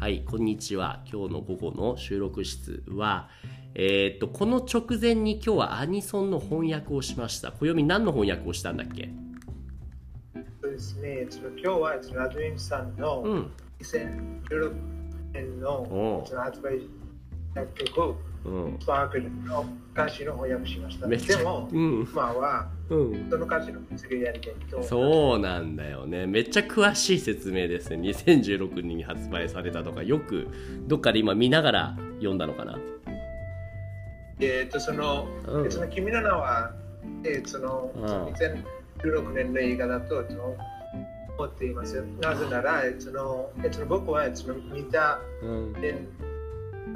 はい、こんにちは。今日の午後の収録室は、えーっと、この直前に今日はアニソンの翻訳をしました。暦何の翻訳をしたんだっけ？そうですね、今日はラドウィンさんのうん。2016年の発売した曲をうん。スパークルの歌詞の翻訳しました。でも、うん。今はうん。その歌詞の次やりたいと。そうなんだよね。めっちゃ詳しい説明ですね。2016年に発売されたとか、よくどっかで今見ながら読んだのかな。えっと、その、うんその君の名は、えーその、うんその2016年の映画だとその思っています。なぜなら、えーそのえーその僕はその見た、うん。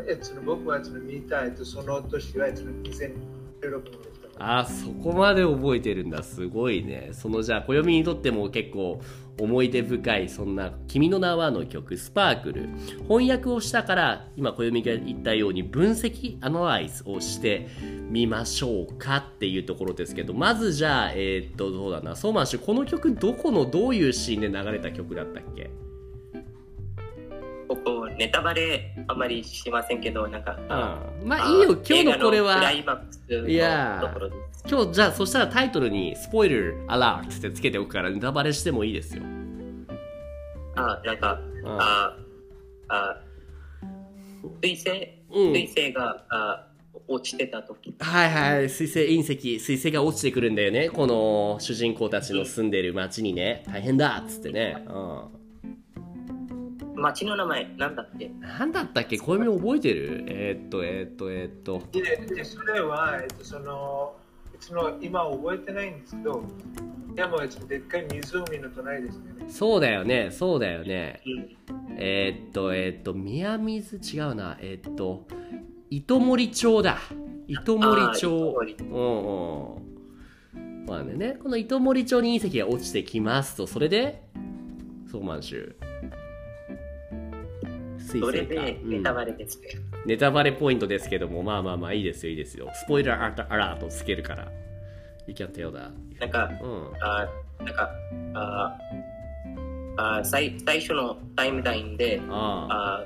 えーその僕はその見た、えーとその年はその2016年でした。あーそこまで覚えてるんだ。すごいね。そのじゃあ暦にとっても結構思い出深いそんな「君の名は」の曲「スパークル」翻訳をしたから今暦が言ったように分析アナライズをしてみましょうかっていうところですけどまずじゃあえーっとどうだ。なソーマンシュこの曲どこのどういうシーンで流れた曲だったっけ？ここネタバレあまりしませんけど、なんか、うんまあいいよ今日のこれはいや。今日じゃあそしたらタイトルに「スポイルアラート」ってつけておくからネタバレしてもいいですよあ、なんか、うんあ、あ、水星、うん水星が、あ落ちてた時。はいはい、水星隕石、水星が落ちてくるんだよね。この主人公たちの住んでる町にね。大変だっつってね。う町の名前、なんだっけん。なんだったっけ？小読み覚えてる？えーっと、えーっと、えーっと。ででそれは、えっと、そのその今覚えてないんですけど、でも、えっと、でっかい湖の隣ですね。そうだよね、そうだよね。うん。えーっと、えーっと、宮水違うな。えーっと、糸森町だ。糸森あ町。うんうん。まあね、この糸森町に隕石が落ちてきますと、それで、そう満州。水それでネタバレですね。ネタバレポイントですけども、まあまあまあいいですよ、いいですよ。スポイラーアラートつけるから。You can tell that. なんか、うん。あなんか、ああ最最初のタイムラインで、ああ。あ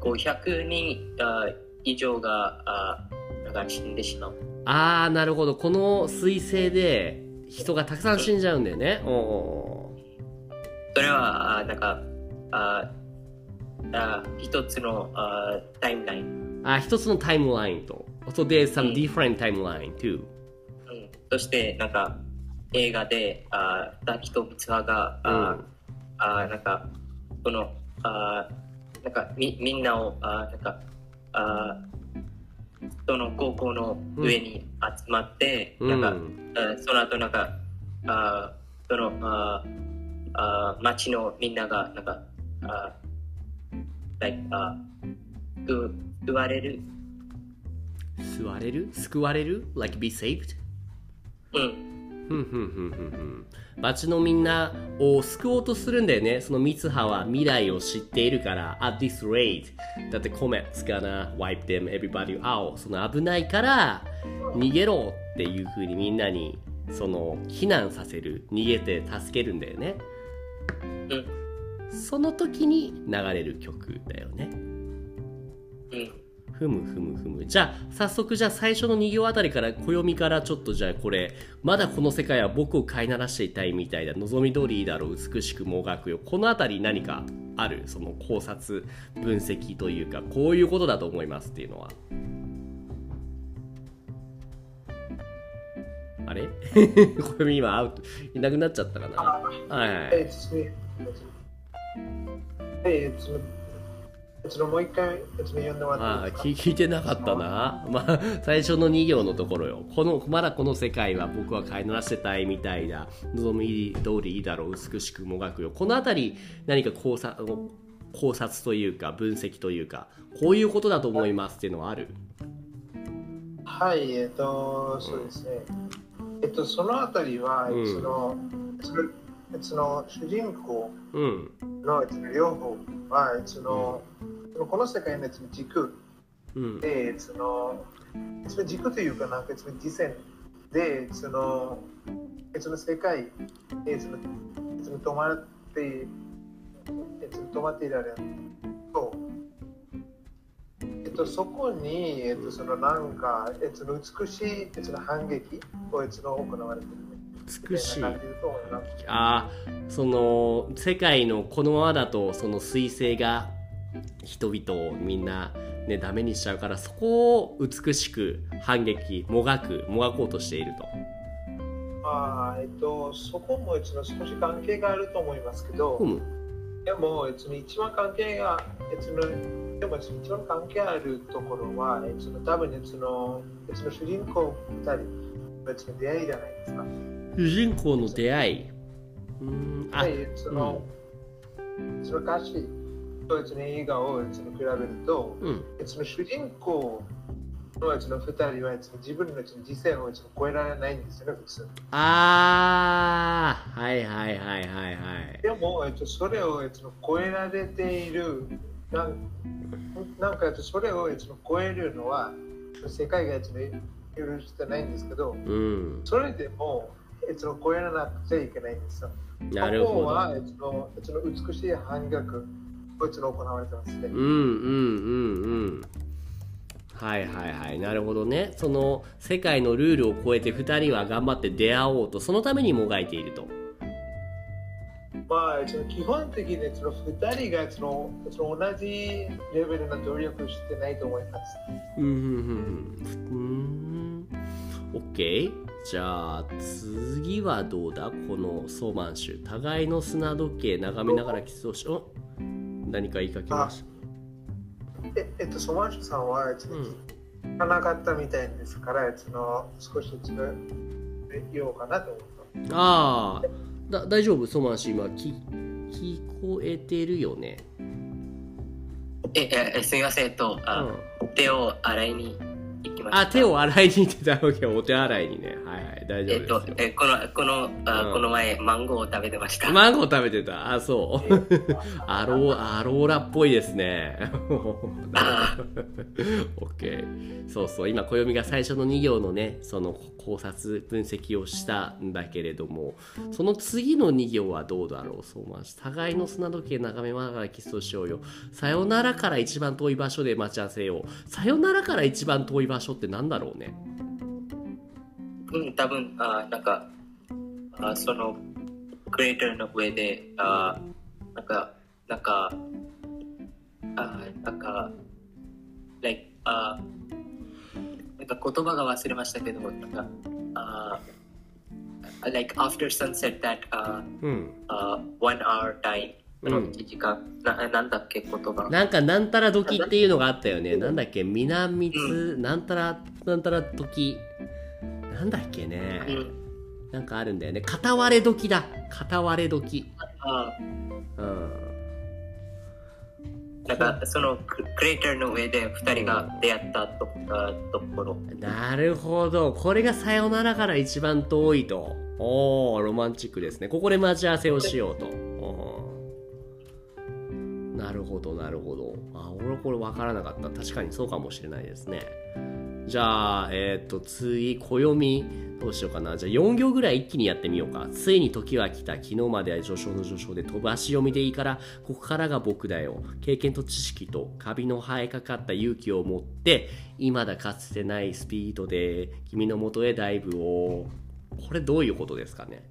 500人あ以上があなんか死んでしまう。ああ、なるほど。この彗星で人がたくさん死んじゃうんだよね。おうおうそれは、あなんか、ああ一つのあタイムライン。あ、一つのタイムラインと。So there's some うん different timeline too. うん、そして、なんか、映画で、あダキとミツハが、ああなんか、その、あなんかみ、みんなを、あなんか、あその高校の上に集まって、うん。なんか、あその後なんか、あその、ああ町のみんなが、なんか、あ like あ救救われる？座れる？救われる ?like be saved? うん。ふんふんふんふんふん。町のみんなを救おうとするんだよね。そのミツハは未来を知っているから、at this rate, だって comet's gonna wipe them everybody out. その危ないから逃げろっていう風にみんなにその避難させる。逃げて助けるんだよね。うん。その時に流れる曲だよね。うん。ふむふむふむ。じゃあ、早速じゃあ最初の2行あたりから、暦からちょっとじゃあこれ、まだこの世界は僕を飼いならしていたいみたいだ。望み通りだろう、美しくもがくよ。このあたり何かある？その考察、分析というか、こういうことだと思いますっていうのは。あれ？暦今アウト、いなくなっちゃったかな？はいはい。えっとねえっとえっともう一回、んでもらああって聞聞いてなかったな、まあ、最初の2行のところよ。このまだこの世界は僕は飼いならせたいみたいだ望み通りいいだろう美しくもがくよ。この辺り何か考察考察というか分析というかこういうことだと思いますっていうのはある？はい、えっと、そうですね。えっと、そのあたりは、うん。その、その主人公うん。のその両方は、その、この世界のその軸うん。で、その、その軸というか、なんかその次戦で、その、その世界で、その、その止まって、止まっていられると、と、そこに、えっと、そのなんか、えっと、美しい、えっと、反撃を、えっと、行われている。美しい。あーその世界のこのままだとその彗星が人々をみんなねダメにしちゃうからそこを美しく反撃もがくもがこうとしていると。まあ、えっと、そこも、えっと、少し関係があると思いますけど、うんでも、えっと、一番関係が、えっと、でも一番関係あるところは、えっと、多分、えっと、えっと、主人公二人、えっと、出会いじゃないですか。主人公の出会い。うんあ、はい、その、その歌詞と、えっと、映画を、えっと、比べると、うん。えっと、主人公の、えっと、二人は、えっと、自分の人生を、えっと、超えられないんですよね、普通。あーはいはいはいはいはい。でも、えっと、それを、えっと、超えられている、なんなんか、えっと、それを、えっと、超えるのは、世界が、えっと、許してないんですけど、うん。それでも、えっと、超えらなくちゃいけないんですよ。なるほど。ここは、えっと、えっと、美しい反逆を、えっと、行われてますねうん。うんうんうん。はいはいはい。なるほどね。その世界のルールを超えて2人は頑張って出会おうとそのためにもがいていると。まあ、その基本的にその2人がそのその同じレベルの努力してないと思います。うんうんうんうん。オッケーじゃあ次はどうだ？このソーマン州互いの砂時計眺めながらキスをしお何か言いかけました？ええっと、ソマンシュさんは、ちょっと聞かなかったみたいですから、その少しちょっと言おうかなと思った。ああだ大丈夫？ソーマン氏今聞聞こえてるよね。え、え、えすみません、と、あ、手を洗いに行きました。あ手を洗いに行ってたわけお手洗いにね。はいはい。大丈えっと夫ですよ、えこの、この、あうん。この前、マンゴーを食べてました。マンゴー食べてた？あそう。アローアローラっぽいですね。あオッケーそうそう。今暦が最初の2行のねその考察分析をしたんだけれどもその次の2行はどうだろう？そうま互いの砂時計眺めながらキスをしようよ。さよならから一番遠い場所で待ち合わせよう。さよならから一番遠い場所ってなんだろうね。うん、多分、あなんか、あその、クレーターの上で、あなんか、なんか、あなんか、like あなんか言葉が忘れましたけど、なんか、あ like after sunset that あうん。あ one hour time うんの1時間、ななんだっけ言葉なんかなんたら時っていうのがあったよねなんだっけ南津なんたらなんたら時なんだっけね、うんなんかあるんだよね。片割れ時だ。片割れ時。あうん。なんかそのククレーターの上で2人が出会ったとあところなるほど。これがさよならから一番遠いと。おー、ロマンチックですね。ここで待ち合わせをしようと。なるほど、なるほど。あ、俺これ分からなかった。確かにそうかもしれないですね。じゃあ、えっ、と、次、暦、どうしようかな。じゃあ、4行ぐらい一気にやってみようか。ついに時は来た。昨日までは序章の序章で飛ばし読みでいいから、ここからが僕だよ。経験と知識とカビの生えかかった勇気を持って、今だかつてないスピードで君の元へダイブを。これどういうことですかね？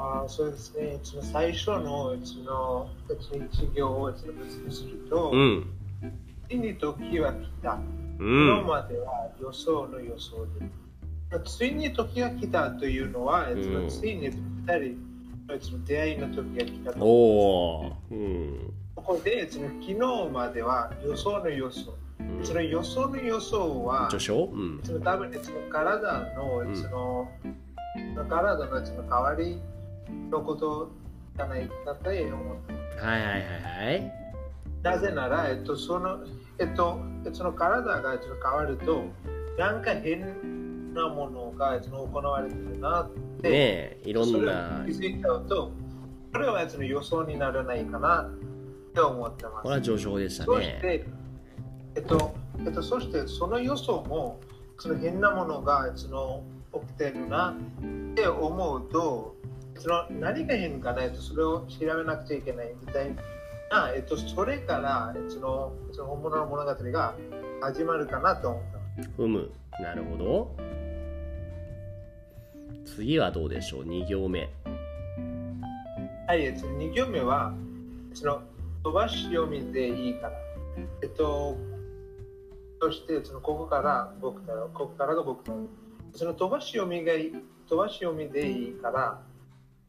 あそうですね。その最初のそのその一行をその分析すると、うん。ついに時は来た。う今ん。までは予想の予想で。ついに時が来たというのは、んそのついに二人のその出会いの時が来たと。おー。うん。ここでその昨日までは予想の予想。うんその予想の予想は、序章？うん。その多分ね、その体の、んその、その体のその代わりのことじゃないかと思ってはいはいはいはい。なぜなら、えっと、その、えっと、その体がちょっと変わると、なんか変なものがその行われてるなって、ねえ、いろんな気。づいちゃうと、それはその予想にならないかなって思ってます。これは序章でしたね。そして、えっと、えっと、そしてその予想も、その変なものがその起きてるなって思うと、その何が変かないとそれを調べなくちゃいけないみたいあえっと、それから、えっと、そのその本物の物語が始まるかなと思った。ふむなるほど次はどうでしょう？2行目はい、えっと、2行目は、その飛ばし読みでいいから。えっと、そして、そのここから僕だよ、ここからが僕だよ。その飛ばし読みがいい、飛ばし読みでいいから、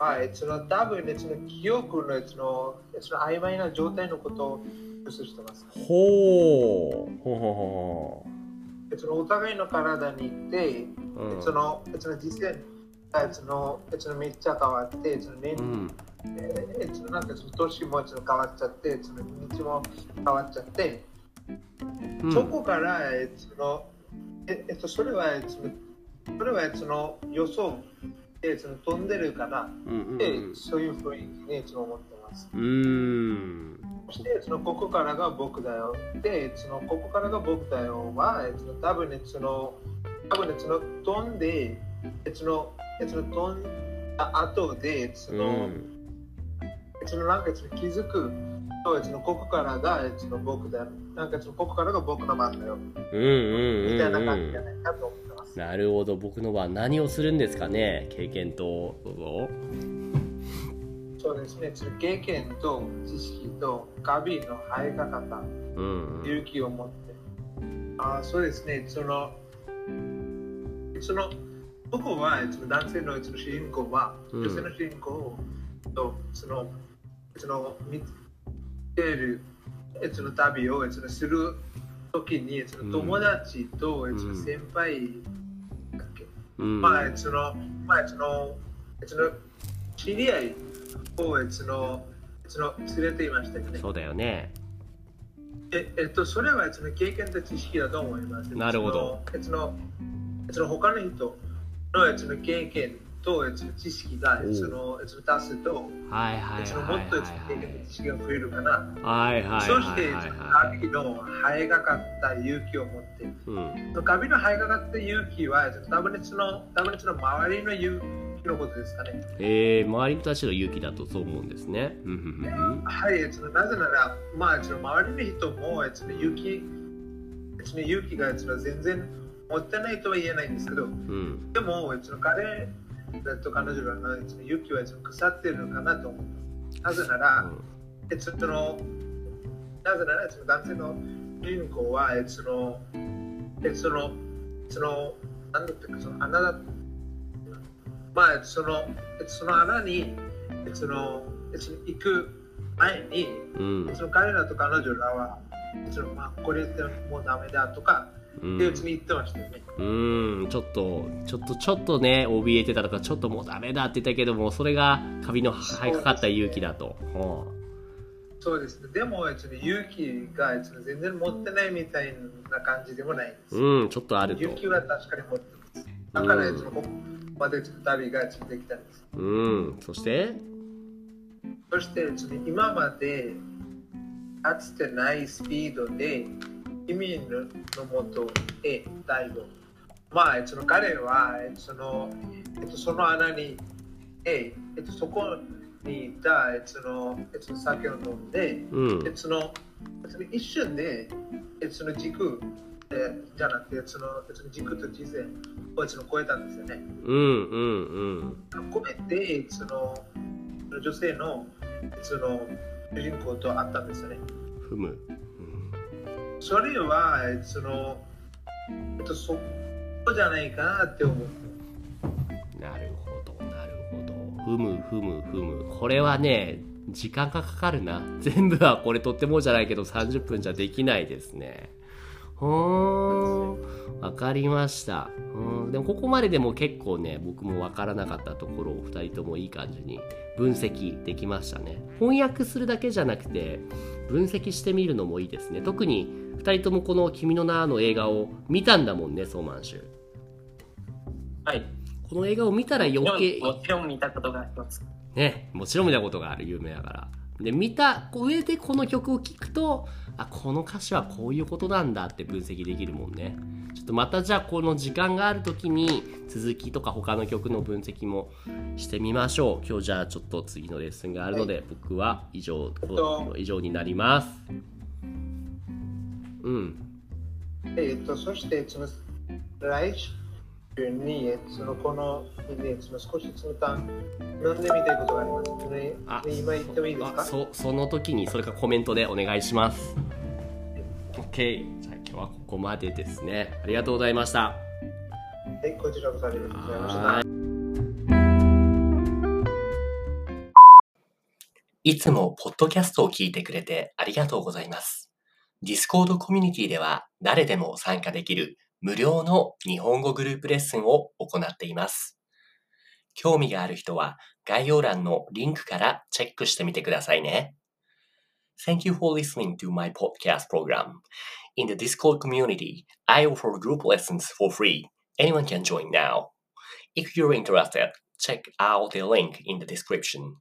まあ、えっと、その多分ね、その記憶の、その、その曖昧な状態のことを指してます。ほうほうほう。ほえっとそのお互いの体に行って、うほうその、その実践が、その、そのめっちゃ変わって、その年うん。うんえー、そのなんかその年もその変わっちゃって、その日にちも変わっちゃって、うん。そこから、えーそのええっと、それは、えーそのそれはその予想でその飛んでるから、うんうんでそういう雰囲気にその思ってます。うんうんそしてそのここからが僕だよ。で、そのここからが僕だよは、多分ね、その多分ね、その飛んで、えーそのえーその飛んだ後で、その、うんそのなんかその気づくと、そのここからがその僕だよ。なんかそのここからが僕の番だよ。うんうんみたいなうん感じじゃないかと思。なるほど僕のは何をするんですかね？経験とどうぞそうですね。経験と知識とカビの生え方、うんうん勇気を持って。あーそうですね。その、その、僕はその男性のその主人公は、うん女性の主人公とその、その見てるその旅をそのするときに、その友達とその先輩うんまあ、その、まあ、その、その、知り合いを、その、その、連れていましたよね。そうだよねえ、えっと、それは、その、経験と知識だと思います。なるほど。その、その他の人の、その、経験と、知識がその、その、足すと、はいはいその、はい。もっと、その、経験と知識が増えるかな。はいはいそして、カビの生えがかった勇気を持って、うん。そのカビの生えがかった勇気は、多分ねその、多分ねその周りの勇気のことですかね。えー、周りの人たちの勇気だとそう思うんですね。はい、そのなぜなら、まあ、その周りの人もその勇気その勇気がその全然持ってないとは言えないんですけど、うん。でもその彼らと彼女らのその勇気はその腐っているのかなと思います。なぜなら、えそのなぜならその男性の主人公はえそのえそのそのなんだったかその穴だまあそのえその穴にえそのえその行く前にうん。その彼らと彼女らはえそのまあこれってもうダメだとかうんってうちに言ってましたよね。うんちょっとちょっとちょっとね怯えてたとかちょっともうダメだって言ったけどもそれがカビの生えかかった勇気だとはそうですね。でも勇気が全然持ってないみたいな感じでもないんです。うんちょっとあると勇気は確かに持ってます。だから、うんそのここまで旅ができたんです。うんそして？そして、今までかつてないスピードで君のもとへダイブ。まあ、その彼はその、えっと、その穴に、ええっと、そこにいたえそのえっと酒を飲んで、うんえそのその一瞬でえその軸えじゃなくてそのその軸と地線をその超えたんですよね。うんうんうん込めてそのその女性のその主人公と会ったんですよね。踏むそれはそのそこじゃないかなって思う。なるほどなるほど。ふむふむふむ。これはね時間がかかるな。全部はこれとってもじゃないけど30分じゃできないですね。ほん。わかりました。うん。でもここまででも結構ね僕もわからなかったところを2人ともいい感じに分析できましたね。翻訳するだけじゃなくて分析してみるのもいいですね特に2人ともこの「君の名」の映画を見たんだもんねソーマンシュはい。この映画を見たら余計もちろん見たことがあります。ね、もちろん見たことがある有名だからで見た上でこの曲を聴くとあこの歌詞はこういうことなんだって分析できるもんね。ちょっとまたじゃあこの時間がある時に続きとか他の曲の分析もしてみましょう。今日じゃあちょっと次のレッスンがあるので、僕は以上以上になります。うん。えっとそして来週？にそのこの、ね、その少しその間飲んでみたいことがあります、ね、あ今言ってもいいですか？あそその時にそれかコメントでお願いします。OK じゃあ今日はここまでですね。ありがとうございました。はい、こちらこそありがとうございました。いつもポッドキャストを聞いてくれてありがとうございます。Discord コミュニティでは誰でも参加できる無料の日本語グループレッスンを行っています。興味がある人は概要欄のリンクからチェックしてみてくださいね。Thank you for listening to my podcast program. In the Discord community, I offer group lessons for free. Anyone can join now. If you're interested, check out the link in the description.